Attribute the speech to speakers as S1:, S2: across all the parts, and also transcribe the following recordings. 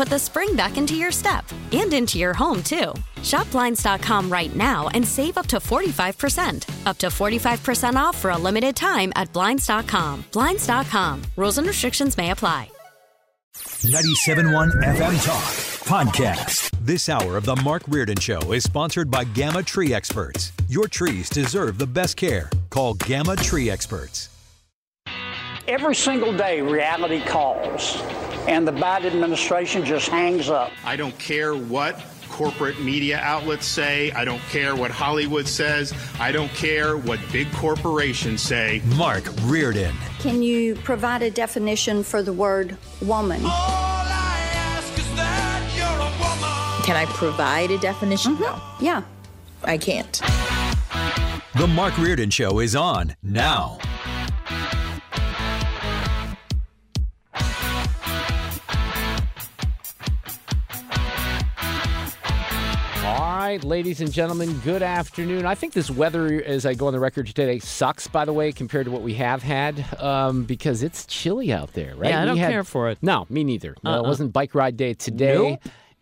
S1: put the spring back into your step and into your home, too. Shop Blinds.com right now and save up to 45%. Up to 45% off for a limited time at Blinds.com. Blinds.com. Rules and restrictions may apply.
S2: 97.1 FM Talk Podcast. This hour of The Mark Reardon Show is sponsored by Gamma Tree Experts. Your trees deserve the best care. Call Gamma Tree Experts.
S3: Every single day, reality calls, and the Biden administration just hangs up.
S4: I don't care what corporate media outlets say. I don't care what Hollywood says. I don't care what big corporations say.
S2: Mark Reardon.
S5: Can you provide a definition for the word woman?
S6: Can I provide a definition?
S5: Mm-hmm.
S6: No.
S5: Yeah.
S6: I can't.
S2: The Mark Reardon Show is on now.
S7: Right, ladies and gentlemen, good afternoon. I think this weather, as I go on the record today, sucks, by the way, compared to what we have had, um, because it's chilly out there, right?
S8: Yeah, I
S7: We
S8: don't
S7: had-
S8: care for it.
S7: No, me neither. No,
S8: Uh-uh.
S7: it wasn't bike ride day today.
S8: Nope.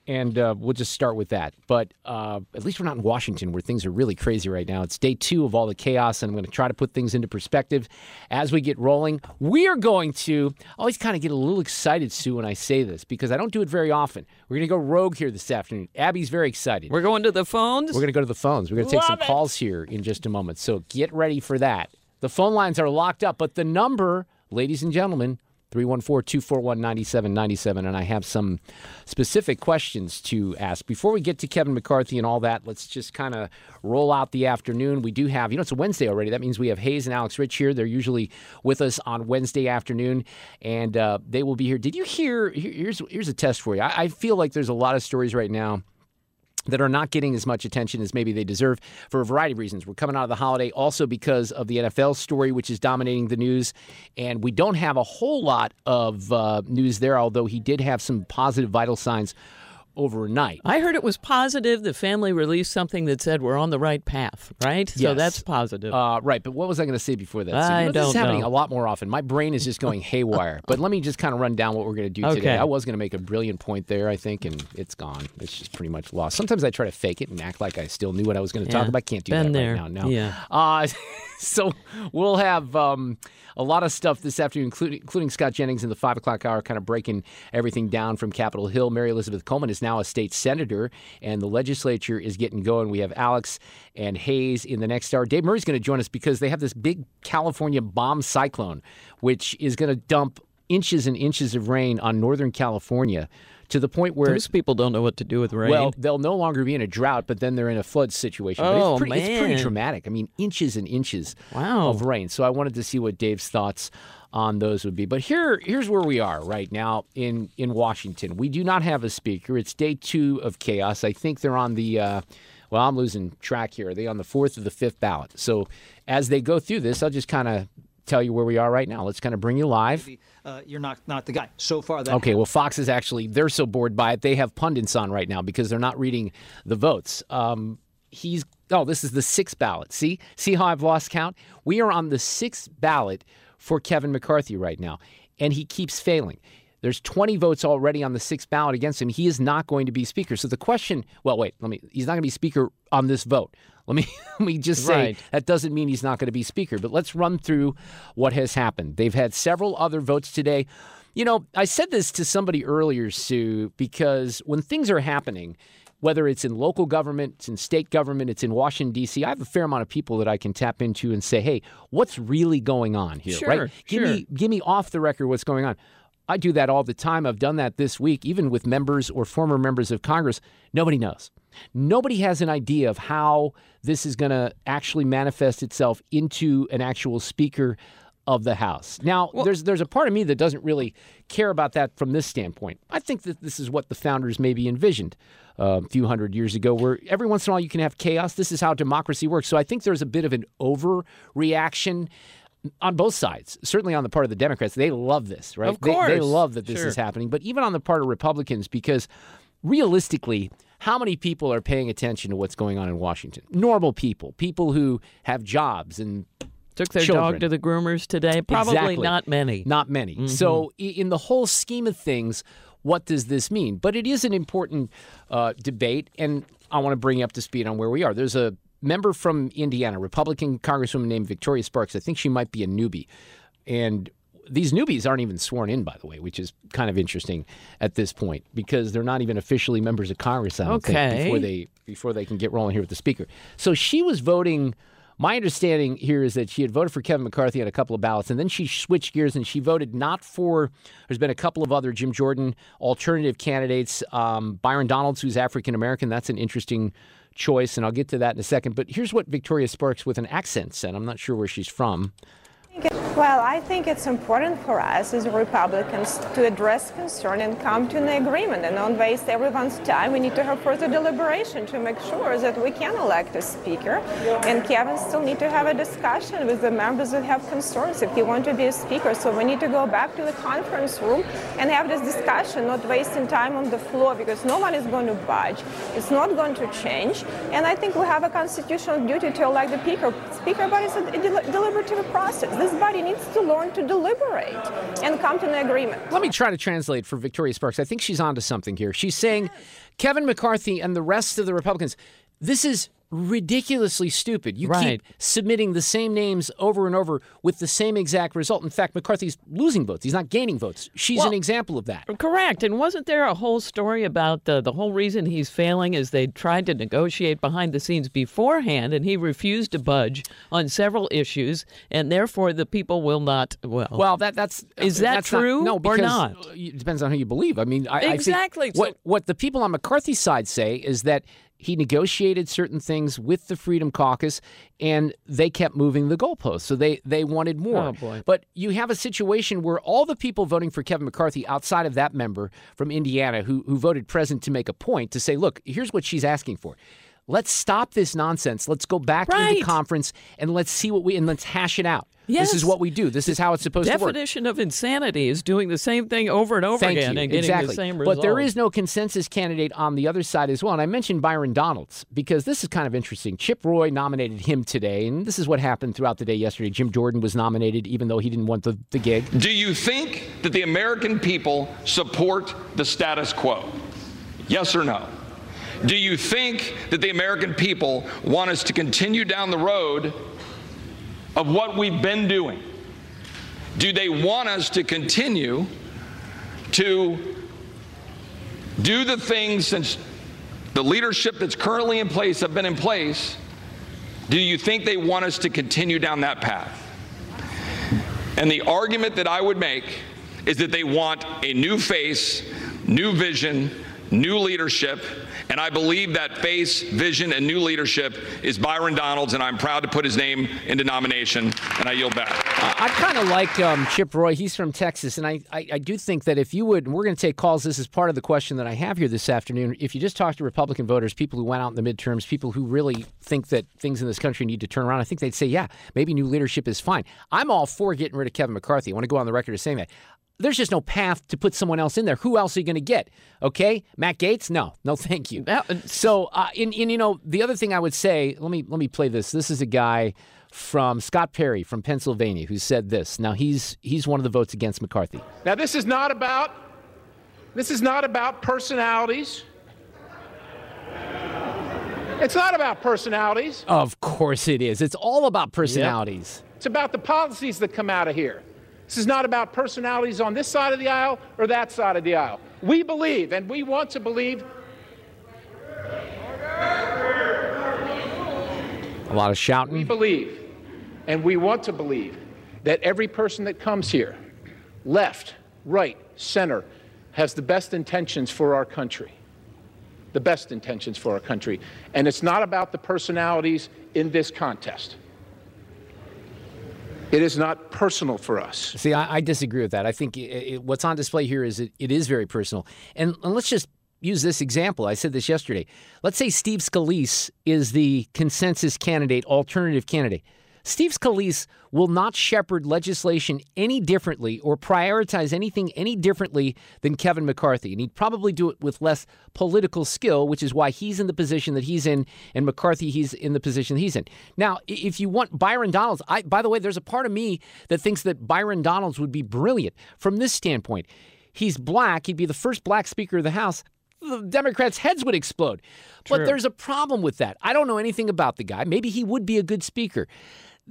S7: And uh, we'll just start with that. But uh, at least we're not in Washington where things are really crazy right now. It's day two of all the chaos, and I'm going to try to put things into perspective as we get rolling. We are going to always kind of get a little excited, Sue, when I say this because I don't do it very often. We're going to go rogue here this afternoon. Abby's very excited.
S8: We're going to the phones.
S7: We're going to go to the phones. We're going to take some
S8: it.
S7: calls here in just a moment. So get ready for that. The phone lines are locked up, but the number, ladies and gentlemen, 314 241 9797. And I have some specific questions to ask. Before we get to Kevin McCarthy and all that, let's just kind of roll out the afternoon. We do have, you know, it's a Wednesday already. That means we have Hayes and Alex Rich here. They're usually with us on Wednesday afternoon, and uh, they will be here. Did you hear? Here's, here's a test for you. I, I feel like there's a lot of stories right now that are not getting as much attention as maybe they deserve for a variety of reasons. We're coming out of the holiday also because of the NFL story, which is dominating the news. And we don't have a whole lot of uh, news there, although he did have some positive vital signs overnight.
S8: I heard it was positive. The family released something that said we're on the right path, right? So that's positive.
S7: Uh, right, but what was I going to say before that? So, you know, this is
S8: don't
S7: happening
S8: know.
S7: a lot more often. My brain is just going haywire. but let me just kind of run down what we're going to do today. I was going to make a brilliant point there, I think, and it's gone. It's just pretty much lost. Sometimes I try to fake it and act like I still knew what I was going to talk about. Can't do
S8: Been
S7: that
S8: there.
S7: right now. No.
S8: Yeah.
S7: Uh, so we'll have um, a lot of stuff this afternoon, including, including Scott Jennings in the five o'clock hour, kind of breaking everything down from Capitol Hill. Mary Elizabeth Coleman is now a state senator, and the legislature is getting going. We have Alex and Hayes in the next hour. Dave Murray's going to join us because they have this big California bomb cyclone, which is going to dump inches and inches of rain on Northern California. To the point where
S8: Those people don't know what to do with rain.
S7: well, they'll no longer be in a drought, but then they're in a flood situation.
S8: Oh,
S7: it's pretty, it's pretty dramatic. I mean, inches and inches
S8: Wow.
S7: of rain. So I wanted to see what Dave's thoughts on those would be. But here, here's where we are right now in in Washington. We do not have a speaker. It's day two of chaos. I think they're on the. Uh, well, I'm losing track here. Are they on the fourth or the fifth ballot? So as they go through this, I'll just kind of tell you where we are right now. Let's kind of bring you live.
S9: Uh, you're not not the guy. So far, that
S7: Okay, well, Fox is actually, they're so bored by it, they have pundits on right now because they're not reading the votes. Um, he's, oh, this is the sixth ballot. See? See how I've lost count? We are on the sixth ballot for Kevin McCarthy right now, and he keeps failing. There's 20 votes already on the sixth ballot against him. He is not going to be speaker. So the question, well, wait, let me. He's not going to be speaker on this vote. Let me let me just say
S8: Right.
S7: that doesn't mean he's not going to be speaker. But let's run through what has happened. They've had several other votes today. You know, I said this to somebody earlier, Sue, because when things are happening, whether it's in local government, it's in state government, it's in Washington, D.C., I have a fair amount of people that I can tap into and say, hey, what's really going on here,
S8: Sure,
S7: right? Give
S8: sure.
S7: me give me off the record what's going on. I do that all the time. I've done that this week, even with members or former members of Congress. Nobody knows. Nobody has an idea of how this is going to actually manifest itself into an actual speaker of the House. Now, there's there's a part of me that doesn't really care about that from this standpoint. I think that this is what the founders maybe envisioned uh, a few hundred years ago, where every once in a while you can have chaos. This is how democracy works. So I think there's a bit of an overreaction on both sides. Certainly on the part of the Democrats, they love this, right?
S8: Of
S7: They- They, love that this
S8: Sure.
S7: is happening. But even on the part of Republicans, because realistically, how many people are paying attention to what's going on in Washington? Normal people, people who have jobs and
S8: Took their
S7: children.
S8: dog to the groomers today. Probably
S7: Exactly.
S8: not many.
S7: Not many.
S8: Mhm.
S7: So, in the whole scheme of things, what does this mean? But it is an important uh, debate, and I want to bring you up to speed on where we are. There's a member from Indiana, Republican Congresswoman named Victoria Spartz. I think she might be a newbie. And these newbies aren't even sworn in, by the way, which is kind of interesting at this point because they're not even officially members of Congress. I don't
S8: Okay.
S7: think before they before they can get rolling here with the speaker. So she was voting. My understanding here is that she had voted for Kevin McCarthy on a couple of ballots, and then she switched gears and she voted not for. There's been a couple of other Jim Jordan alternative candidates. Um, Byron Donalds, who's African American, that's an interesting choice, and I'll get to that in a second. But here's what Victoria Spartz with an accent said. I'm not sure where she's from.
S10: Well, I think it's important for us as Republicans to address concern and come to an agreement and not waste everyone's time. We need to have further deliberation to make sure that we can elect a speaker. And Kevin still need to have a discussion with the members that have concerns if he want to be a speaker. So we need to go back to the conference room and have this discussion, not wasting time on the floor because no one is going to budge. It's not going to change. And I think we have a constitutional duty to elect the speaker. Speaker, but it's a deliberative process. This body needs to learn to deliberate and come to an agreement.
S7: Let me try to translate for Victoria Spartz. I think she's onto something here. She's saying Kevin McCarthy and the rest of the Republicans, this is ridiculously stupid. You
S8: Right.
S7: keep submitting the same names over and over with the same exact result. In fact, McCarthy's losing votes. He's not gaining votes. She's an example of that.
S8: Correct. And wasn't there a whole story about the, the whole reason he's failing is they tried to negotiate behind the scenes beforehand and he refused to budge on several issues and therefore the people will not well
S7: Well, that that's
S8: Is that
S7: that's not-
S8: true
S7: no,
S8: or
S7: because
S8: not?
S7: It depends on who you believe. I mean, I, I
S8: Exactly.
S7: what what the people on McCarthy's side say is that he negotiated certain things with the Freedom Caucus, and they kept moving the goalposts. So they they wanted oh, more.
S8: Oh.
S7: But you have a situation where all the people voting for Kevin McCarthy, outside of that member from Indiana, who who voted present to make a point to say, look, here's what she's asking for. Let's stop this nonsense. Let's go back to
S8: the
S7: conference and let's see what we and let's hash it out. This is what we do. This is how it's supposed to work.
S8: definition of insanity is doing the same thing over and over
S7: Thank
S8: again
S7: you.
S8: and getting
S7: exactly.
S8: the same result.
S7: But there is no consensus candidate on the other side as well. And I mentioned Byron Donalds because this is kind of interesting. Chip Roy nominated him today, and this is what happened throughout the day yesterday. Jim Jordan was nominated, even though he didn't want the, the gig.
S11: Do you think that the American people support the status quo? Yes or no? Do you think that the American people want us to continue down the road of what we've been doing? Do they want us to continue to do the things since the leadership that's currently in place have been in place? Do you think they want us to continue down that path? And the argument that I would make is that they want a new face, new vision, new leadership. And I believe that face, vision, and new leadership is Byron Donalds, and I'm proud to put his name into nomination. And I yield back.
S7: I kind of like um, Chip Roy. He's from Texas, and I, I, I do think that if you would, we're going to take calls. This is part of the question that I have here this afternoon. If you just talk to Republican voters, people who went out in the midterms, people who really think that things in this country need to turn around, I think they'd say, yeah, maybe new leadership is fine. I'm all for getting rid of Kevin McCarthy. I want to go on the record as saying that. There's just no path to put someone else in there. Who else are you going to get? Okay, Matt Gaetz? No, no, thank you. So, uh, and, and you know, the other thing I would say, let me let me play this. This is a guy from Scott Perry from Pennsylvania who said this. Now he's he's one of the votes against McCarthy.
S12: Now, this is not about This is not about personalities. It's not about personalities.
S7: Of course it is. It's all about personalities.
S12: It's about the policies that come out of here. This is not about personalities on this side of the aisle or that side of the aisle. We believe, and we want to believe.
S7: A lot of shouting.
S12: We believe, and we want to believe, that every person that comes here, left, right, center, has the best intentions for our country the best intentions for our country. And it's not about the personalities in this contest. It is not personal for us.
S7: See, I, I disagree with that. I think it, it, what's on display here is it, it is very personal. And, and let's just use this example. I said this yesterday. Let's say Steve Scalise is the consensus candidate, alternative candidate. Steve Scalise will not shepherd legislation any differently or prioritize anything any differently than Kevin McCarthy. And he'd probably do it with less political skill, which is why he's in the position that he's in, and McCarthy, he's in the position that he's in. Now, if you want Byron Donalds, I, by the way, there's a part of me that thinks that Byron Donalds would be brilliant from this standpoint. He's black, he'd be the first black Speaker of the House the Democrats' heads would explode. True. But there's a problem with that. I don't know anything about the guy. Maybe he would be a good speaker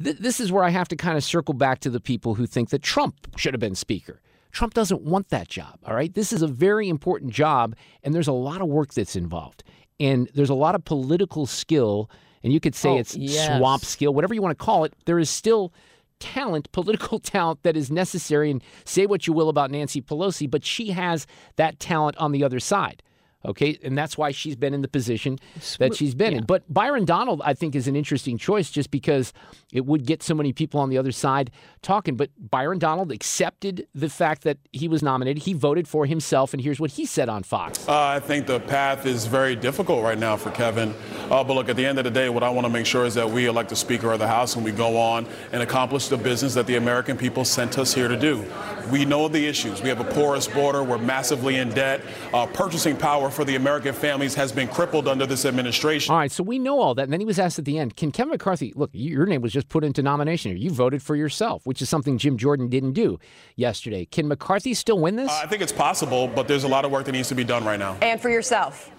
S7: th- this is where I have to kind of circle back to the people who think that Trump should have been Speaker. Trump doesn't want that job, all right? This is a very important job, and there's a lot of work that's involved. And there's a lot of political skill, and you could say oh, it's yes. swamp skill, whatever you want to call it. There is still talent, political talent that is necessary. And say what you will about Nancy Pelosi, but she has that talent on the other side. Okay, and that's why she's been in the position that she's been yeah. in. But Byron Donald, I think, is an interesting choice just because it would get so many people on the other side talking. But Byron Donald accepted the fact that he was nominated. He voted for himself, and here's what he said on Fox.
S13: Uh, I think the path is very difficult right now for Kevin. Uh, but look, at the end of the day, what I want to make sure is that we elect the Speaker of the House and we go on and accomplish the business that the American people sent us here to do. We know the issues. We have a porous border. We're massively in debt. Uh, purchasing power for the American families has been crippled under this administration.
S7: All right, so we know all that. And then he was asked at the end, can Kevin McCarthy, look, your name was just put into nomination here. You voted for yourself, which is something Jim Jordan didn't do yesterday. Can McCarthy still win this? Uh,
S13: I think it's possible, but there's a lot of work that needs to be done right now.
S14: And for yourself?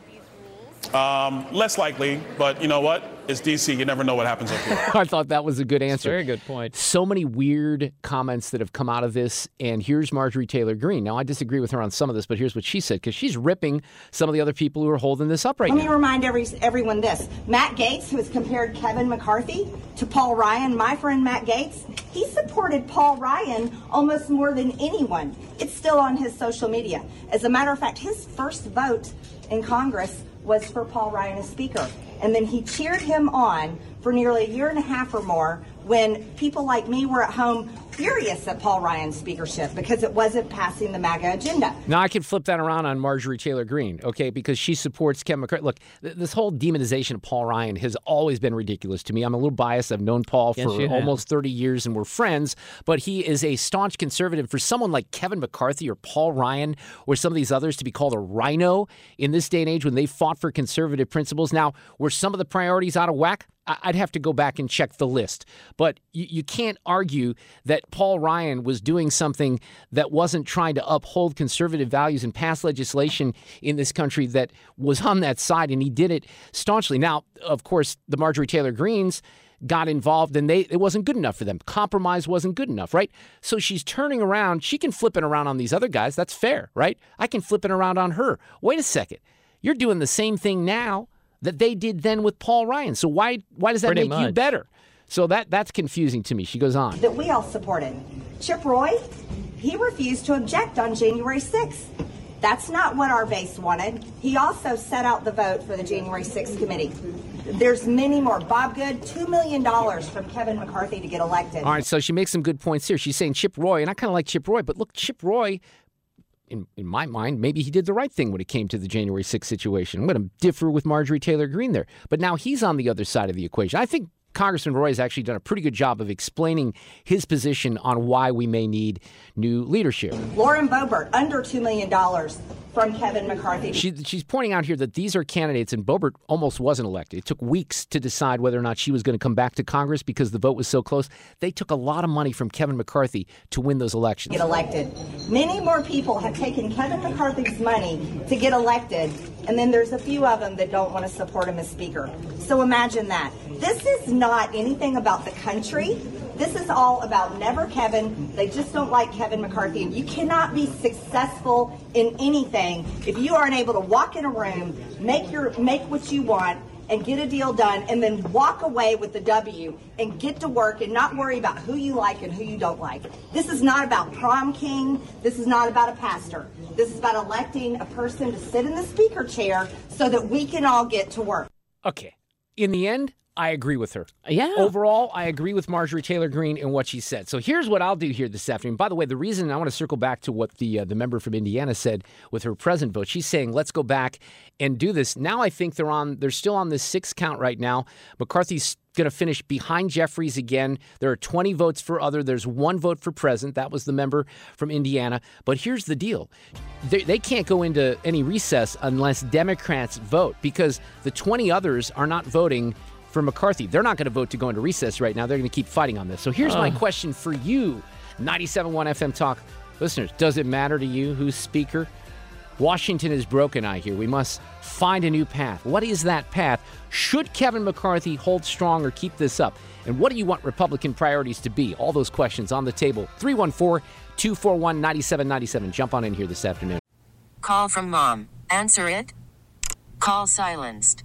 S13: Um, less likely, but you know what? It's DC. You never know what happens up here.
S7: I thought that was a good answer.
S8: Very good point.
S7: So many weird comments that have come out of this. And here's Marjorie Taylor Greene. Now, I disagree with her on some of this, but here's what she said because she's ripping some of the other people who are holding this up right
S15: Let
S7: now.
S15: Let me remind every, everyone this Matt Gaetz, who has compared Kevin McCarthy to Paul Ryan, my friend Matt Gaetz, he supported Paul Ryan almost more than anyone. It's still on his social media. As a matter of fact, his first vote in Congress was for Paul Ryan as Speaker. And then he cheered him on for nearly a year and a half or more when people like me were at home furious at Paul Ryan's speakership because it wasn't passing the MAGA agenda.
S7: Now I can flip that around on Marjorie Taylor Greene, okay, because she supports Kevin McCarthy. Look, th- this whole demonization of Paul Ryan has always been ridiculous to me. I'm a little biased. I've known Paul yes, for almost 30 years and we're friends, but he is a staunch conservative. For someone like Kevin McCarthy or Paul Ryan or some of these others to be called a rhino in this day and age when they fought for conservative principles, now were some of the priorities out of whack? I'd have to go back and check the list. But you, you, can't argue that Paul Ryan was doing something that wasn't trying to uphold conservative values and pass legislation in this country that was on that side, and he did it staunchly. Now, of course, the Marjorie Taylor Greenes got involved and they it wasn't good enough for them. Compromise wasn't good enough, right? So she's turning around. She can flip it around on these other guys. That's fair, right? I can flip it around on her. Wait a second. You're doing the same thing now that they did then with Paul Ryan. So why why does that Pretty make much. you better? So that that's confusing to me. She goes on.
S15: That we all supported. Chip Roy, he refused to object on January 6th. That's not what our base wanted. He also set out the vote for the January 6th committee. There's many more. Bob Good, $2 million from Kevin McCarthy to get elected.
S7: All right, so she makes some good points here. She's saying Chip Roy, and I kind of like Chip Roy, but look, Chip Roy in, in my mind, maybe he did the right thing when it came to the January 6th situation. I'm going to differ with Marjorie Taylor Greene there. But now he's on the other side of the equation. I think Congressman Roy has actually done a pretty good job of explaining his position on why we may need new leadership.
S15: Lauren Boebert, under $2 million from Kevin McCarthy.
S7: She, she's pointing out here that these are candidates, and Boebert almost wasn't elected. It took weeks to decide whether or not she was going to come back to Congress because the vote was so close. They took a lot of money from Kevin McCarthy to win those elections.
S15: Get elected. Many more people have taken Kevin McCarthy's money to get elected, and then there's a few of them that don't want to support him as Speaker. So imagine that. This is not anything about the country. This is all about never Kevin. They just don't like Kevin McCarthy. And you cannot be successful in anything if you aren't able to walk in a room, make your make what you want, and get a deal done, and then walk away with the W and get to work and not worry about who you like and who you don't like. This is not about prom king. This is not about a pastor. This is about electing a person to sit in the speaker chair so that we can all get to work.
S7: Okay. In the end, I agree with her.
S8: Yeah.
S7: Overall, I agree with Marjorie Taylor Greene in what she said. So here's what I'll do here this afternoon. By the way, the reason I want to circle back to what the uh, the member from Indiana said with her present vote. She's saying, "Let's go back and do this." Now I think they're on. They're still on this six count right now. McCarthy's going to finish behind Jeffries again. There are 20 votes for other. There's one vote for present. That was the member from Indiana. But here's the deal they, they, can't go into any recess unless Democrats vote because the 20 others are not voting for McCarthy. They're not going to vote to go into recess right now. They're going to keep fighting on this. So here's uh. my question for you 97.1 FM Talk listeners. Does it matter to you who's speaker? Washington is broken, I hear. We must find a new path. What is that path? Should Kevin McCarthy hold strong or keep this up? And what do you want Republican priorities to be? All those questions on the table. 314 241 9797. Jump on in here this afternoon.
S14: Call from mom. Answer it. Call silenced.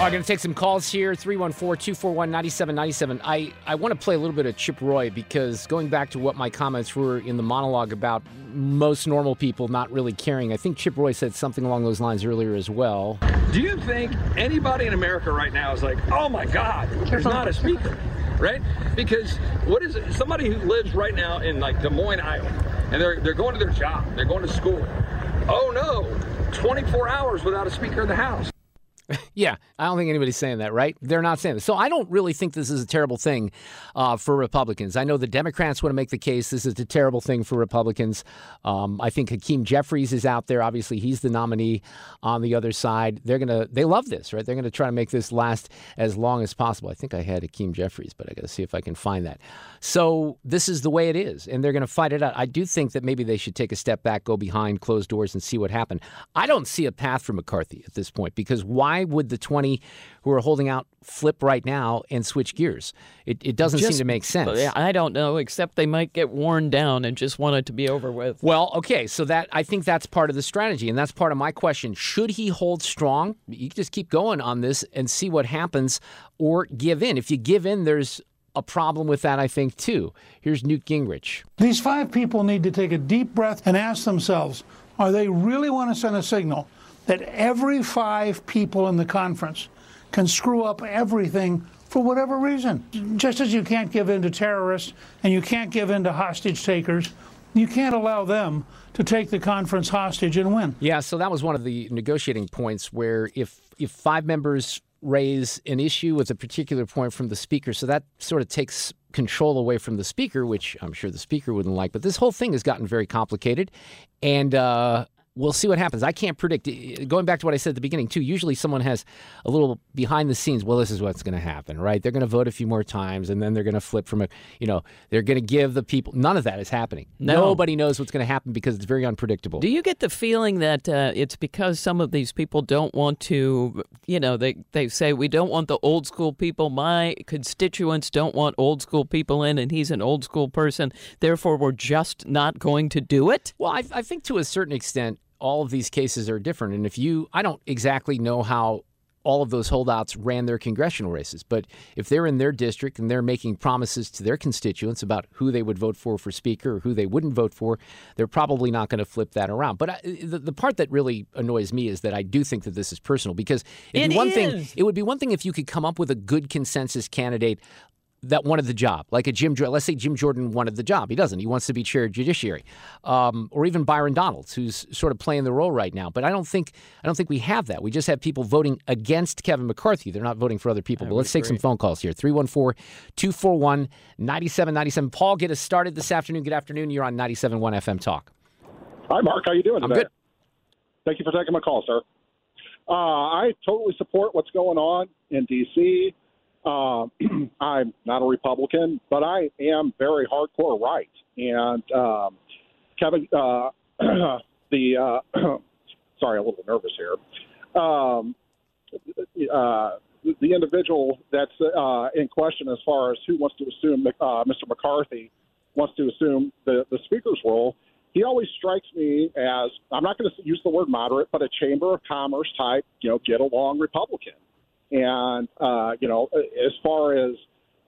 S7: I'm going to take some calls here 314 241 9797. I, I want to play a little bit of Chip Roy because going back to what my comments were in the monologue about most normal people not really caring, I think Chip Roy said something along those lines earlier as well.
S16: Do you think anybody in America right now is like, oh my God, there's not a speaker? Right? Because what is it? Somebody who lives right now in like Des Moines, Iowa, and they're, they're going to their job, they're going to school. Oh no, 24 hours without a speaker in the House.
S7: yeah, I don't think anybody's saying that, right? They're not saying that. So I don't really think this is a terrible thing uh, for Republicans. I know the Democrats want to make the case this is a terrible thing for Republicans. Um, I think Hakeem Jeffries is out there. Obviously, he's the nominee on the other side. They're gonna they love this, right? They're gonna try to make this last as long as possible. I think I had Hakeem Jeffries, but I got to see if I can find that. So this is the way it is, and they're going to fight it out. I do think that maybe they should take a step back, go behind closed doors, and see what happened. I don't see a path for McCarthy at this point because why would the 20 who are holding out flip right now and switch gears? It, it doesn't
S8: Just-
S7: seem to make sense.
S8: I don't know, except they might get worn down and just want it to be over with.
S7: Well, okay, so that I think that's part of the strategy, and that's part of my question. Should he hold strong? You can just keep going on this and see what happens, or give in. If you give in, there's a problem with that, I think, too. Here's Newt Gingrich.
S17: These five people need to take a deep breath and ask themselves are they really want to send a signal that every five people in the conference can screw up everything for whatever reason? Just as you can't give in to terrorists and you can't give in to hostage takers, you can't allow them to take the conference hostage and win.
S7: Yeah, so that was one of the negotiating points where if if five members raise an issue with a particular point from the speaker, so that sort of takes control away from the speaker, which I'm sure the speaker wouldn't like. But this whole thing has gotten very complicated, and uh, we'll see what happens. I can't predict. Going back to what I said at the beginning, too. Usually, someone has a little behind the scenes. Well, this is what's going to happen, right? They're going to vote a few more times, and then they're going to flip from a. You know, they're going to give the people. None of that is happening.
S8: No.
S7: Nobody knows what's going to happen because it's very unpredictable.
S8: Do you get the feeling that uh, it's because some of these people don't want to, you know, they, they say, we don't want the old school people. My constituents don't want old school people in, and he's an old school person. Therefore, we're just not going to do it?
S7: Well, I, I think to a certain extent, all of these cases are different. And if you, I don't exactly know how all of those holdouts ran their congressional races, but if they're in their district and they're making promises to their constituents about who they would vote for for speaker or who they wouldn't vote for, they're probably not going to flip that around. But I, the, the part that really annoys me is that I do think that this is personal because it'd be
S8: It
S7: one thing. It would be one thing if you could come up with a good consensus candidate that wanted the job, like a Jim. Let's say Jim Jordan wanted the job. He doesn't. He wants to be chair of judiciary, um, or even Byron Donalds, who's sort of playing the role right now. But I don't think I don't think we have that. We just have people voting against Kevin McCarthy. They're not voting for other people. but let's take some phone calls here. 314-241-9797. Paul, get us started this afternoon. Good afternoon. You're on 97.1 FM Talk.
S18: Hi, Mark. How you doing
S7: I'm
S18: today?
S7: good.
S18: Thank you for taking my call, sir. Uh, I totally support what's going on in D.C. Um, I'm not a Republican, but I am very hardcore right. And um, Kevin, uh, the uh, sorry, a little nervous here. Um, uh, the individual that's uh, in question as far as who wants to assume uh, Mr. McCarthy wants to assume the, the speaker's role, he always strikes me as I'm not going to use the word moderate, but a chamber of commerce type, you know, get along Republican. And uh, you know, as far as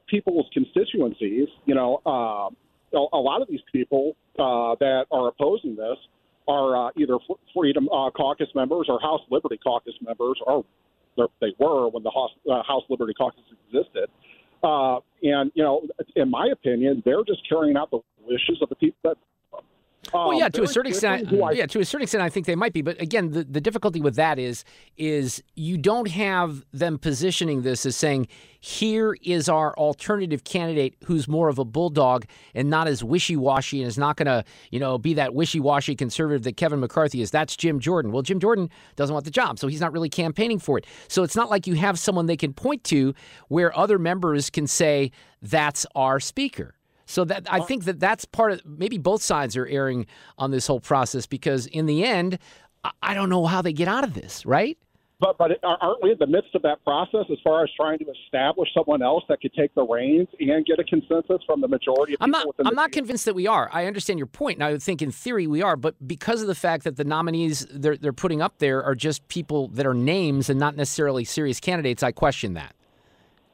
S18: people's constituencies, you know, uh, a, lot of these people uh, that are opposing this are uh, either Freedom uh, Caucus members or House Liberty Caucus members, or they were when the House, uh, House Liberty Caucus existed. Uh, and you know, in my opinion, they're just carrying out the wishes of the people that.
S7: Well,
S18: Um,
S7: yeah, to a certain extent,
S18: I-
S7: yeah, to a certain extent, I think they might be. But again, the, the difficulty with that is, is you don't have them positioning this as saying, here is our alternative candidate who's more of a bulldog and not as wishy-washy and is not going to, you know, be that wishy-washy conservative that Kevin McCarthy is. That's Jim Jordan. Well, Jim Jordan doesn't want the job, so he's not really campaigning for it. So it's not like you have someone they can point to where other members can say, that's our speaker. So that I think that that's part of maybe both sides are erring on this whole process because in the end, I- don't know how they get out of this, right?
S18: But but aren't we in the midst of that process as far as trying to establish someone else that could take the reins and get a consensus from the majority of
S7: I'm
S18: people
S7: not.
S18: within
S7: I'm not convinced that we are. I understand your point, and I would think in theory we are. But because of the fact that the nominees they're they're putting up there are just people that are names and not necessarily serious candidates, I question that.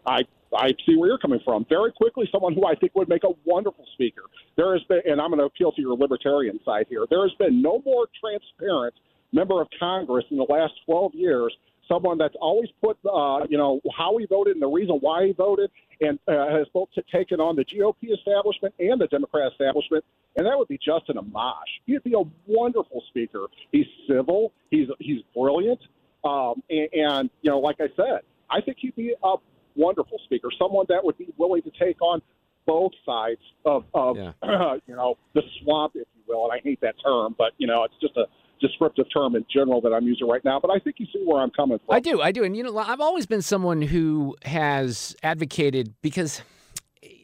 S18: I I see where you're coming from. Very quickly, someone who I think would make a wonderful speaker. There has been, and I'm going to appeal to your libertarian side here. There has been no more transparent member of Congress in the last 12 years. Someone that's always put, uh, you know, how he voted and the reason why he voted, and uh, has both taken on the GOP establishment and the Democrat establishment, and that would be Justin Amash. He'd be a wonderful speaker. He's civil. He's he's brilliant, um, and, and you know, like I said, I think he'd be a wonderful speaker, someone that would be willing to take on both sides of, of you know, the swamp, if you will. And I hate that term, but you know, it's just a descriptive term in general that I'm using right now. But I think you see where I'm coming from.
S7: I do, I do, and you know, I've always been someone who has advocated because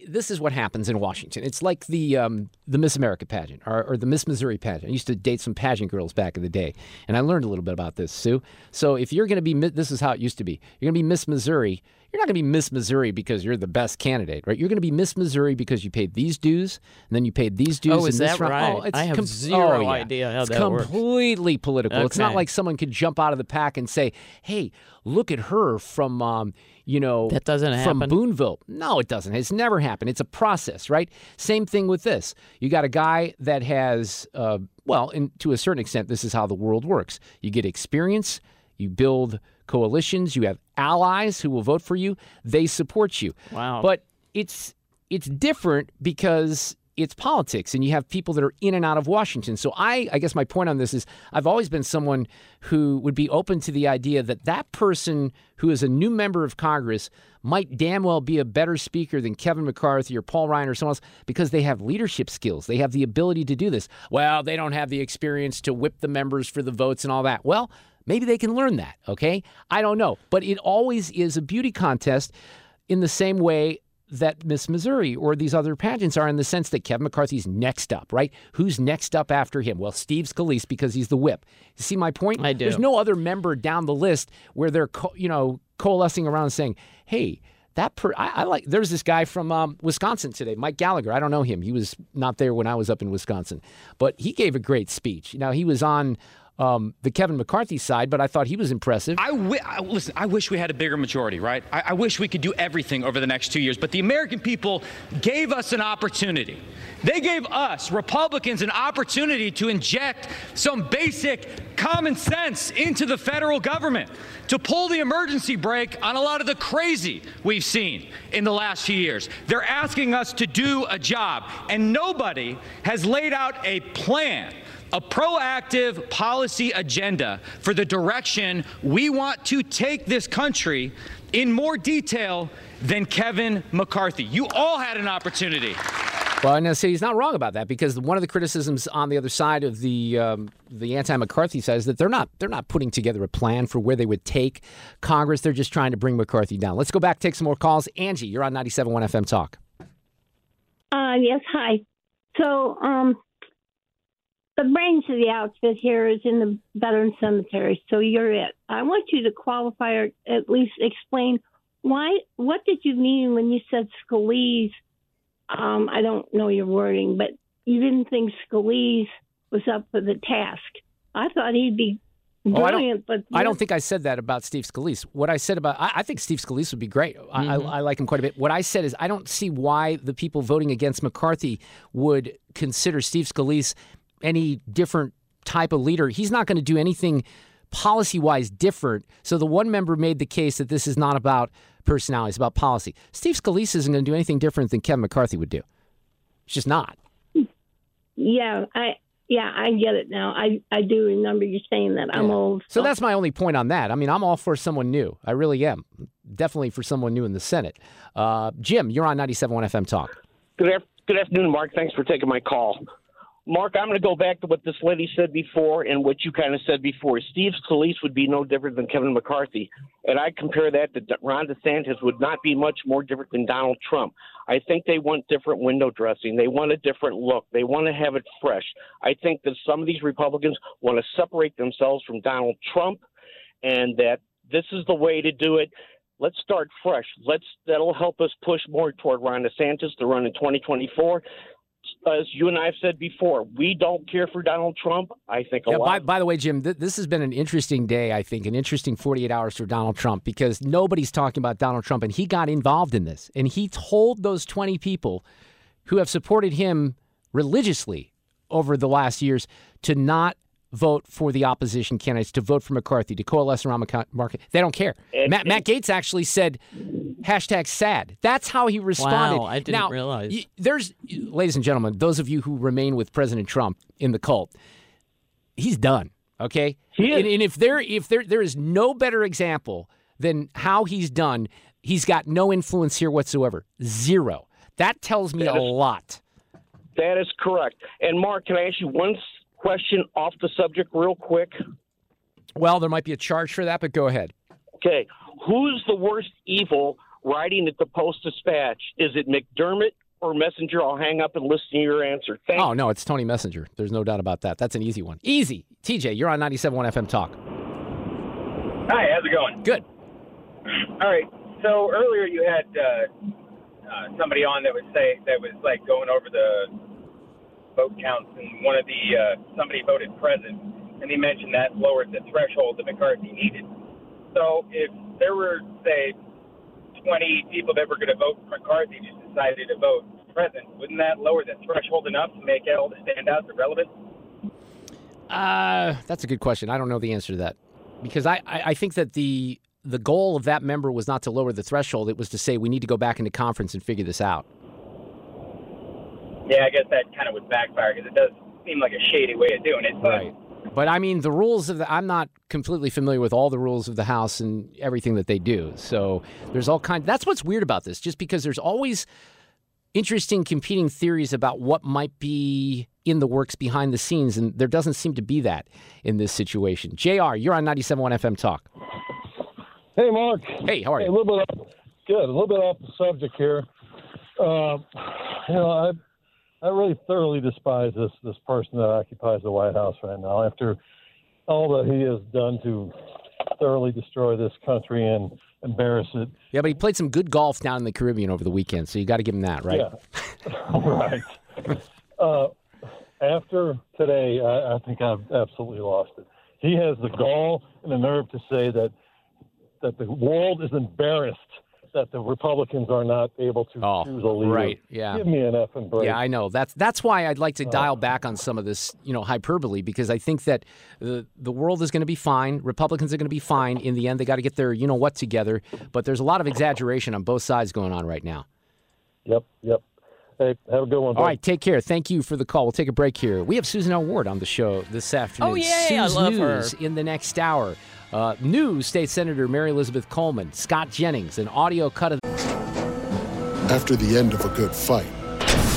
S7: this is what happens in Washington. It's like the um, the Miss America pageant or, or, the Miss Missouri pageant. I used to date some pageant girls back in the day, and I learned a little bit about this, Sue. So if you're going to be, this is how it used to be. You're going to be Miss Missouri. You're not going to be Miss Missouri because you're the best candidate, right? You're going to be Miss Missouri because you paid these dues, and then you paid these dues.
S8: Oh, is that right?
S7: Oh, it's
S8: I have
S7: com-
S8: zero
S7: oh, yeah.
S8: idea how
S7: it's
S8: that works.
S7: completely political. It's not like someone could jump out of the pack and say, "Hey, look at her from." Um, you know,
S8: That doesn't happen. from.
S7: Boonville. No, it doesn't. It's never happened. It's a process, right? Same thing with this. You got a guy that has, uh, well, in, to a certain extent, this is how the world works. You get experience, you build coalitions, you have allies who will vote for you. They support you.
S8: Wow.
S7: But it's it's different because it's politics and you have people that are in and out of Washington. So I I guess my point on this is I've always been someone who would be open to the idea that that person who is a new member of Congress might damn well be a better speaker than Kevin McCarthy or Paul Ryan or someone else because they have leadership skills. They have the ability to do this. Well, they don't have the experience to whip the members for the votes and all that. Well, maybe they can learn that, okay? I don't know, but it always is a beauty contest in the same way that Miss Missouri or these other pageants are in the sense that Kevin McCarthy's next up, right? Who's next up after him? Well, Steve Scalise because he's the whip. You see my point?
S8: I do.
S7: There's no other member down the list where they're, co- you know, coalescing around saying, hey, that per I, I like there's this guy from um, Wisconsin today, Mike Gallagher. I don't know him. He was not there when I was up in Wisconsin, but he gave a great speech. Now he was on um, the Kevin McCarthy side, but I thought he was impressive.
S19: I listen. I wish we had a bigger majority, right? I, I wish we could do everything over the next two years. But the American people gave us an opportunity. They gave us Republicans an opportunity to inject some basic common sense into the federal government, to pull the emergency brake on a lot of the crazy we've seen in the last few years. They're asking us to do a job, and nobody has laid out a plan a proactive policy agenda for the direction we want to take this country in more detail than Kevin McCarthy. You all had an opportunity.
S7: Well, and I say he's not wrong about that because one of the criticisms on the other side of the um, the anti-McCarthy side is that they're not they're not putting together a plan for where they would take Congress. They're just trying to bring McCarthy down. Let's go back, take some more calls. Angie, you're on 97.1 FM Talk.
S20: Uh, yes, hi. So, um, the brains of the outfit here is in the veteran cemetery. So you're it. I want you to qualify or at least explain why. What did you mean when you said Scalise? Um, I don't know your wording, but you didn't think Scalise was up for the task. I thought he'd be
S7: Oh, I
S20: brilliant,
S7: don't,
S20: but
S7: I don't think I said that about Steve Scalise. What I said about, I, I think Steve Scalise would be great. I,
S20: Mhm.
S7: I, I like him quite a bit. What I said is, I don't see why the people voting against McCarthy would consider Steve Scalise any different type of leader. He's not going to do anything policy wise different. So the one member made the case that this is not about personality, it's about policy. Steve Scalise isn't going to do anything different than Kevin McCarthy would do. It's just not.
S20: yeah, I yeah, I get it now. I I do remember you saying that. I'm old.
S7: So that's my only point on that. I mean, I'm all for someone new. I really am. Definitely for someone new in the Senate. Uh, Jim, you're on 97.1 FM Talk.
S21: Good, af- good afternoon, Mark. Thanks for taking my call. Mark, I'm going to go back to what this lady said before and what you kind of said before. Steve Scalise would be no different than Kevin McCarthy. And I compare that to Ron DeSantis would not be much more different than Donald Trump. I think they want different window dressing. They want a different look. They want to have it fresh. I think that some of these Republicans want to separate themselves from Donald Trump and that this is the way to do it. Let's start fresh. Let's that'll help us push more toward Ron DeSantis to run in 2024. As you and I have said before, we don't care for Donald Trump. I think a
S7: Yeah,
S21: lot.
S7: by, by the way, Jim, th- this has been an interesting day, I think, an interesting 48 hours for Donald Trump because nobody's talking about Donald Trump, and he got involved in this. And he told those 20 people who have supported him religiously over the last years to not vote for the opposition candidates, to vote for McCarthy, to coalesce around McCarthy. They don't care.
S21: And-
S7: Matt, Matt Gaetz actually said, hashtag sad. That's how he responded.
S8: Wow, I didn't
S7: now,
S8: realize.
S7: y- there's, ladies and gentlemen, those of you who remain with President Trump in the cult, he's done. Okay, and, and if there if there there is no better example than how he's done, he's got no influence here whatsoever. Zero. That tells me
S21: That
S7: a
S21: is-
S7: lot.
S21: That is correct. And Mark, can I ask you one s- question off the subject, real quick?
S7: Well, there might be a charge for that, but go ahead.
S21: Okay, who's the worst evil, writing at the Post Dispatch. Is it McDermott or Messenger? I'll hang up and listen to your answer. Thank
S7: Oh, no, it's Tony Messenger. There's no doubt about that. That's an easy one. Easy. TJ, you're on 97.1 FM Talk.
S22: Hi, how's it going?
S7: Good.
S22: All right. So earlier you had uh, uh, somebody on that was say that was like going over the vote counts, and one of the uh, somebody voted present, and he mentioned that lowered the threshold that McCarthy needed. So if there were say 20 people that were going to vote for McCarthy just decided to vote present, wouldn't that lower the threshold enough to make all stand out as relevant?
S7: Uh, that's a good question. I don't know the answer to that because I, I, I think that the the goal of that member was not to lower the threshold. It was to say we need to go back into conference and figure this out.
S22: Yeah, I guess that kind of would backfire because it does seem like a shady way of doing it. But
S7: Right. But I mean, the rules of the, I'm not completely familiar with all the rules of the House and everything that they do. So there's all kinds. That's what's weird about this, just because there's always interesting competing theories about what might be in the works behind the scenes, and there doesn't seem to be that in this situation. Jr., you're on 97.1 FM Talk.
S23: Hey, Mark.
S7: Hey, how are you?
S23: a little bit off, good. A little bit off the subject here. Uh, you know, I really thoroughly despise this this person that occupies the White House right now. After all that he has done to thoroughly destroy this country and embarrass it.
S7: Yeah, but he played some good golf down in the Caribbean over the weekend, so you got to give him that, right?
S23: Yeah. right. Uh, after today, I, I think I've absolutely lost it. He has the gall and the nerve to say that that the world is embarrassed that the Republicans are not able to choose a leader.
S7: Oh, right, yeah.
S23: Give me an effing break.
S7: Yeah, I know. That's that's why I'd like to
S23: Uh,
S7: dial back on some of this, you know, hyperbole because I think that the the world is going to be fine. Republicans are going to be fine in the end. They got to get their, you know, what together. But there's a lot of exaggeration on both sides going on right now.
S23: Yep, yep. Hey, have a good one.
S7: All right, take care. Thank you for the call. We'll take a break here. We have Susan L. Ward on the show this afternoon.
S8: Oh, yay, I
S7: Sue's
S8: love her.
S7: In the next hour. Uh, new State Senator Mary Elizabeth Coleman, Scott Jennings, an audio cut of.
S24: After the end of a good fight,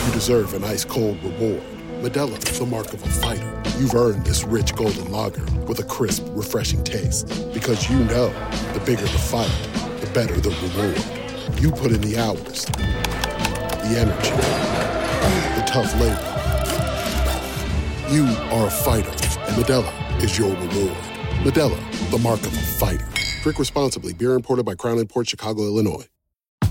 S24: you deserve an ice cold reward. Modelo is the mark of a fighter. You've earned this rich golden lager with a crisp, refreshing taste. Because you know the bigger the fight, the better the reward. You put in the hours, the energy, the tough labor. You are a fighter, and Modelo is your reward. Modelo, the mark of a fighter. Drink responsibly. Beer imported by Crown Port Chicago, Illinois.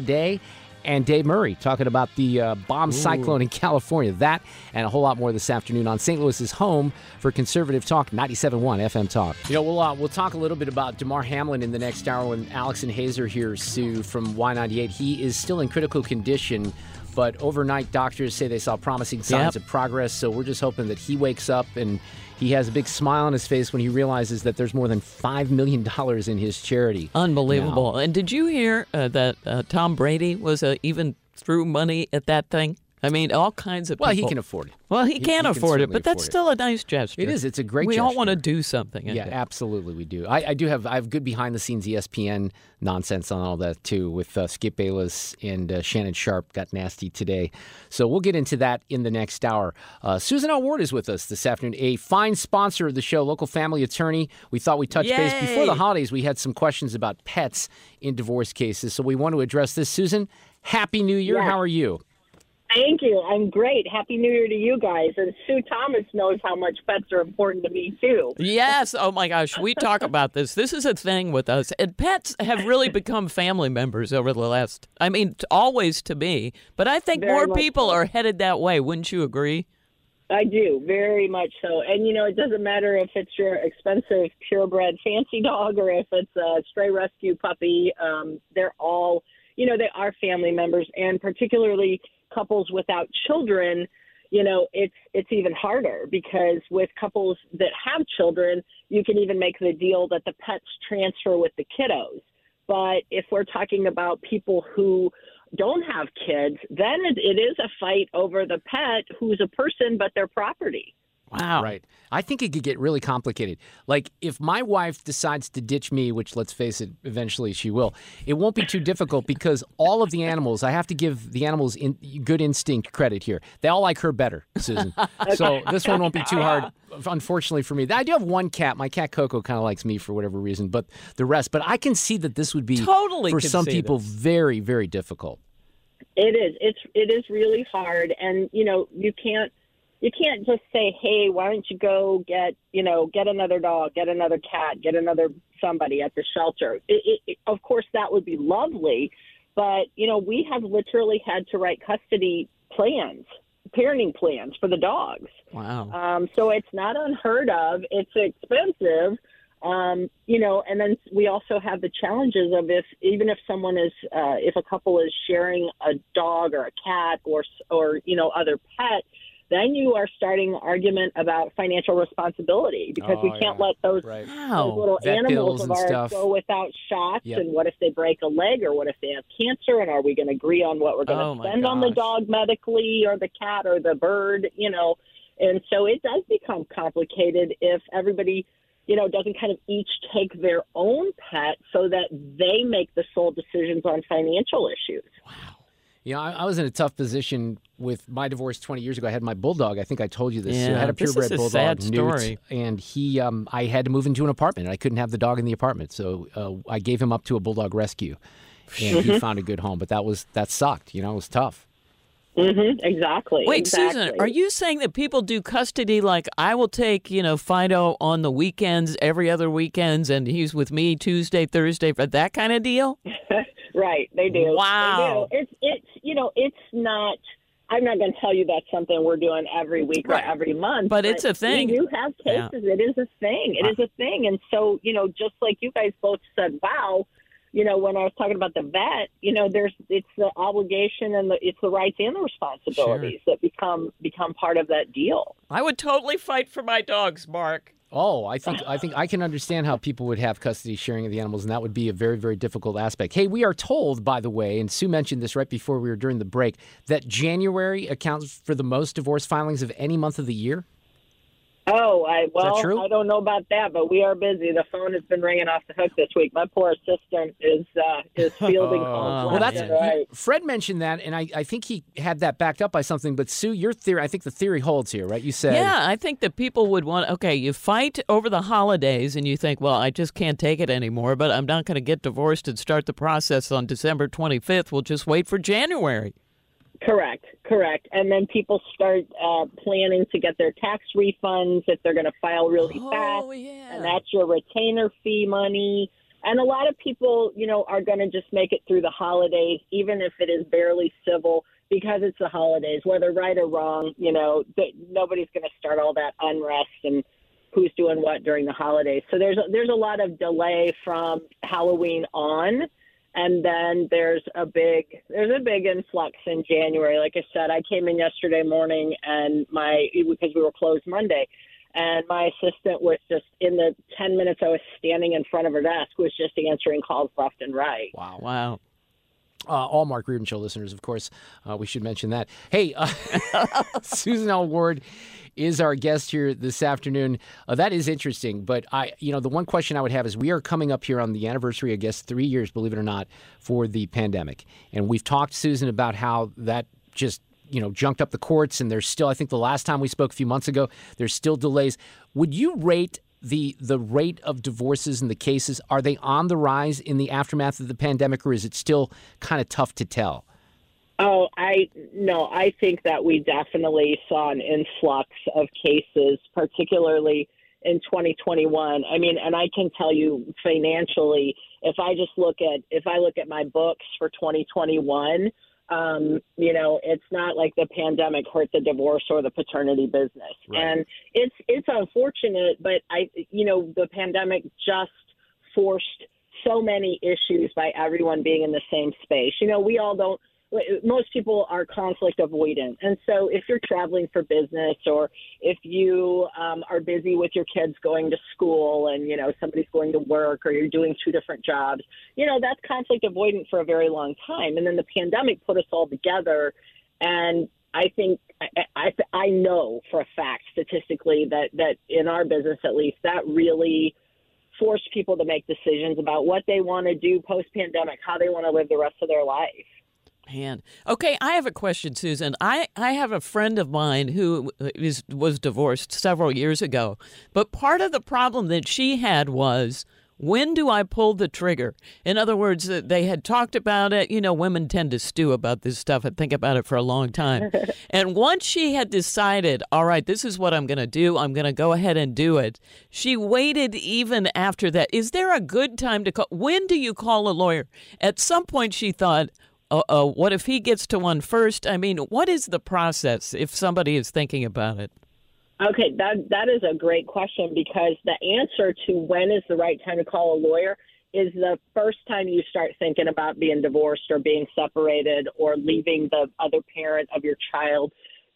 S7: Today, and Dave Murray talking about the uh, bomb cyclone in California. That and a whole lot more this afternoon on St. Louis's home for Conservative Talk 97.1 FM Talk. You know, we'll uh, we'll talk a little bit about Damar Hamlin in the next hour when Alex and Hazer here, Sue from Y98. He is still in critical condition. But overnight, doctors say they saw promising signs
S8: Yep.
S7: of progress. So we're just hoping that he wakes up and he has a big smile on his face when he realizes that there's more than $5 million in his charity.
S8: Unbelievable. And did you hear uh, that uh, Tom Brady was uh, even threw money at that thing? I mean, all kinds of
S7: Well, he can afford it.
S8: Well, he,
S7: He-
S8: can
S7: he can
S8: afford it, but that's
S7: afford it.
S8: still a nice gesture.
S7: It is. It's a great
S8: We all want to do something. I
S7: Yeah,
S8: think.
S7: absolutely, we do. I, I do have I have good behind the scenes ESPN nonsense on all that too, with uh, Skip Bayless and uh, Shannon Sharpe got nasty today. So we'll get into that in the next hour. Uh, Susan L. Ward is with us this afternoon, a fine sponsor of the show, local family attorney. We thought we'd touch base before the holidays. We had some questions about pets in divorce cases, so we want to address this. Susan, Happy New Year.
S25: Yeah.
S7: How are you?
S25: Thank you. I'm great. Happy New Year to you guys. And Sue Thomas knows how much pets are important to me, too.
S8: Yes. Oh my gosh. We talk about this. This is a thing with us. And pets have really become family members over the last, I mean, always to me. But I think
S25: Very
S8: more people
S25: so.
S8: are headed that way. Wouldn't you agree?
S25: I do, very much so. And, you know, it doesn't matter if it's your expensive purebred fancy dog or if it's a stray rescue puppy. Um, they're all, you know, they are family members. And particularly couples without children, you know, it's it's even harder because with couples that have children, you can even make the deal that the pets transfer with the kiddos. But if we're talking about people who don't have kids, then it, is a fight over the pet who's a person but their property.
S8: Wow.
S7: Right. I think it could get really complicated. Like if my wife decides to ditch me, which let's face it, eventually she will, it won't be too difficult because all of the animals, I have to give the animals in, good instinct credit here. They all like her better, Susan. so this one won't be too hard, unfortunately for me. I do have one cat. My cat Coco kind of likes me for whatever reason, but the rest. But I can see that this would be
S25: Totally
S7: for some people
S25: this.
S7: very, very difficult.
S25: It is. It's it is really hard, and you know you can't you can't just say, hey, why don't you go get you know get another dog, get another cat, get another somebody at the shelter. It, it, it, of course, that would be lovely, but you know we have literally had to write custody plans, parenting plans for the dogs.
S8: Wow.
S25: Um, so it's not unheard of. It's expensive. Um, you know, and then we also have the challenges of if even if someone is uh, if a couple is sharing a dog or a cat or or you know other pet, then you are starting an argument about financial responsibility because we
S7: Oh,
S25: can't
S7: yeah.
S25: let those,
S7: Right.
S25: those little
S7: Vet
S25: animals of ours
S7: stuff.
S25: go without shots.
S7: Yep.
S25: And what if they break a leg or what if they have cancer? And are we going to agree on what we're going to
S8: Oh,
S25: spend on the dog medically or the cat or the bird? You know, and so it does become complicated if everybody, you know, doesn't kind of each take their own pet so that they make the sole decisions on financial issues.
S7: You know, I, I was in a tough position with my divorce 20 years ago. I had my bulldog. I think I told you this. I
S8: Yeah,
S7: had a
S8: this is
S7: purebred
S8: a
S7: bulldog,
S8: sad
S7: Newt,
S8: story.
S7: and he, um, I had to move into an apartment. I couldn't have the dog in the apartment, so uh, I gave him up to a bulldog rescue, and he
S25: Mhm.
S7: found a good home. But that was that sucked. You know, it was tough.
S25: Mm-hmm, exactly.
S8: Wait,
S25: exactly.
S8: Susan, are you saying that people do custody like I will take, you know, Fido on the weekends, every other weekends, and he's with me Tuesday, Thursday, for that kind of deal?
S25: Right, they do.
S8: Wow.
S25: They do. It's it's you know it's not. I'm not going to tell you that's something we're doing every week
S8: Right.
S25: or every month,
S8: But it's a thing.
S25: We do have
S8: Yeah.
S25: cases. It is a thing. It is a thing. And so you know, just like you guys both said, wow. You know, when I was talking about the vet, you know, there's it's the obligation and the it's the rights and the responsibilities that become become part of that deal.
S8: I would totally fight for my dogs, Mark.
S7: Oh, I think I think I can understand how people would have custody sharing of the animals, and that would be a very very difficult aspect. Hey, we are told, by the way, and Sue mentioned this right before we were during the break, that January accounts for the most divorce filings of any month of the year.
S25: Oh, I well,
S7: true?
S25: I don't know about that, but we are busy. The phone has been ringing off the hook this week. My poor assistant is uh, is fielding calls.
S7: well,
S25: left
S7: that's
S25: and right.
S7: Fred mentioned that, and I, I think he had that backed up by something. But Sue, your theory, I think the theory holds here, right? You said,
S8: Yeah, I think that people would want. Okay, you fight over the holidays, and you think, well, I just can't take it anymore. But I'm not going to get divorced and start the process on December 25th. We'll just wait for January.
S25: Correct, correct. And then people start uh, planning to get their tax refunds if they're going to file really fast.
S8: Oh, yeah.
S25: And that's your retainer fee money. And a lot of people, you know, are going to just make it through the holidays, even if it is barely civil, because it's the holidays, whether right or wrong. You know, th- nobody's going to start all that unrest and who's doing what during the holidays. So there's a, there's a lot of delay from Halloween on and then there's a big there's a big influx in January. Like I said, I came in yesterday morning and my because we were closed Monday, and my assistant was just in the ten minutes I was standing in front of her desk was just answering calls left and right.
S7: Wow.
S8: Wow.
S7: Uh, all Mark Reardon Show listeners, of course, uh, we should mention that. Hey, uh, Susan L. Ward is our guest here this afternoon. Uh, that is interesting, but I, you know, the one question I would have is we are coming up here on the anniversary, I guess, three years, believe it or not, for the pandemic, and we've talked, Susan, about how that just you know junked up the courts, and there's still, I think, the last time we spoke a few months ago, there's still delays. Would you rate? The, the rate of divorces and the cases are they on the rise in the aftermath of the pandemic or is it still kind of tough to tell?
S25: Oh, I no, I think that we definitely saw an influx of cases, particularly in 2021. I mean, and I can tell you financially, if I just look at if I look at my books for 2021, um, you know, it's not like the pandemic hurt the divorce or the paternity business.
S26: Right.
S25: And it's it's unfortunate, but I you know, the pandemic just forced so many issues by everyone being in the same space. You know, we all don't most people are conflict avoidant. And so if you're traveling for business or if you um, are busy with your kids going to school and, you know, somebody's going to work or you're doing two different jobs, you know, that's conflict avoidant for a very long time. And then the pandemic put us all together. And I think I, I, I know for a fact statistically that, that in our business, at least, that really forced people to make decisions about what they want to do post pandemic, how they want to live the rest of their life.
S8: Man. Okay, I have a question, Susan. I, I have a friend of mine who is, was divorced several years ago, but part of the problem that she had was when do I pull the trigger? In other words, uh, they had talked about it. You know, women tend to stew about this stuff and think about it for a long time. and once she had decided, all right, this is what I'm going to do, I'm going to go ahead and do it, she waited even after that. Is there a good time to call? When do you call a lawyer? At some point, she thought, uh, uh, what if he gets to one first? I mean, what is the process if somebody is thinking about it?
S25: Okay, that that is a great question because the answer to when is the right time to call a lawyer is the first time you start thinking about being divorced or being separated or leaving the other parent of your child.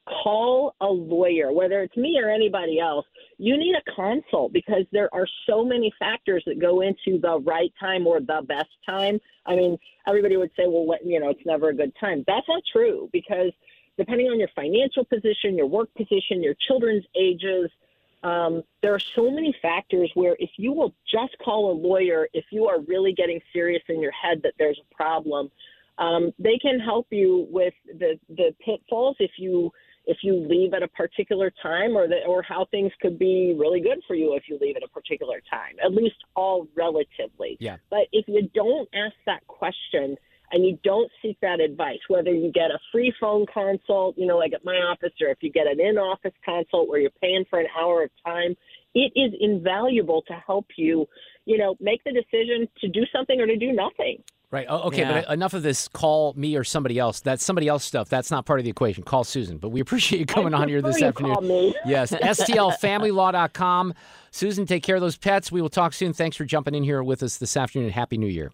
S25: Call a lawyer, whether it's me or anybody else. You need a consult because there are so many factors that go into the right time or the best time. I mean, everybody would say, well, what, you know, it's never a good time. That's not true because depending on your financial position, your work position, your children's ages, um, there are so many factors where if you will just call a lawyer, if you are really getting serious in your head that there's a problem, um, they can help you with the the pitfalls if you if you leave at a particular time or the, or how things could be really good for you if you leave at a particular time at least all relatively
S7: yeah
S25: but if you don't ask that question and you don't seek that advice, whether you get a free phone consult, you know, like at my office, or if you get an in office consult where you're paying for an hour of time, it is invaluable to help you, you know, make the decision to do something or to do nothing.
S7: Right. Oh, okay,
S25: Yeah.
S7: but enough of this call me or somebody else. That's somebody else stuff. That's not part of the equation. Call Susan. But we appreciate you coming on here this
S25: you
S7: afternoon.
S25: call me.
S7: Yes. STLFamilyLaw.com. Susan, take care of those pets. We will talk soon. Thanks for jumping in here with us this afternoon. Happy New Year.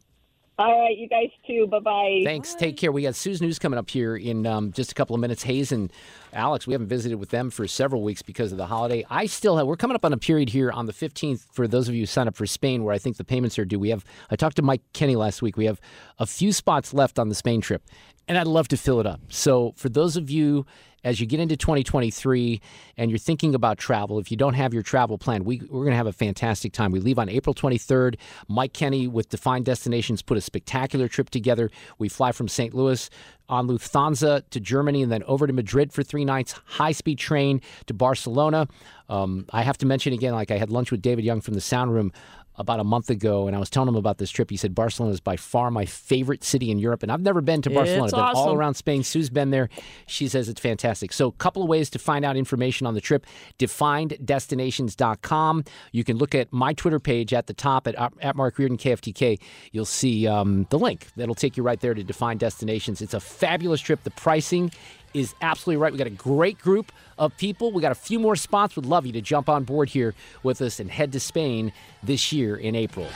S25: All right, you guys too. Bye bye.
S7: Thanks. Take care. We got Susan News coming up here in um, just a couple of minutes. Hayes and Alex, we haven't visited with them for several weeks because of the holiday. I still have. We're coming up on a period here on the 15th for those of you who sign up for Spain, where I think the payments are due. We have. I talked to Mike Kenny last week. We have a few spots left on the Spain trip, and I'd love to fill it up. So for those of you as you get into 2023 and you're thinking about travel, if you don't have your travel plan, we, we're going to have a fantastic time. We leave on April 23rd. Mike Kenny with Defined Destinations put a spectacular trip together. We fly from St. Louis on Lufthansa to Germany and then over to Madrid for three nights, high speed train to Barcelona. Um, I have to mention again, like I had lunch with David Young from the Sound Room about a month ago, and I was telling him about this trip. He said Barcelona is by far my favorite city in Europe, and I've never been to
S8: It's
S7: Barcelona. I've been all around Spain. Sue's been there. She says it's fantastic. So, a couple of ways to find out information on the trip: defineddestinations.com. You can look at my Twitter page at the top at at Mark Reardon KFTK. You'll see um, the link that'll take you right there to Define Destinations. It's a fabulous trip. The pricing is absolutely right. We got a great group of people. We got a few more spots. Would love you to jump on board here with us and head to Spain this year in April.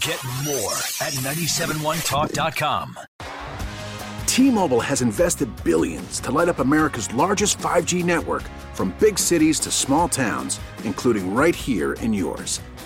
S26: Get more at 971talk.com.
S27: T-Mobile has invested billions to light up America's largest 5G network from big cities to small towns, including right here in yours.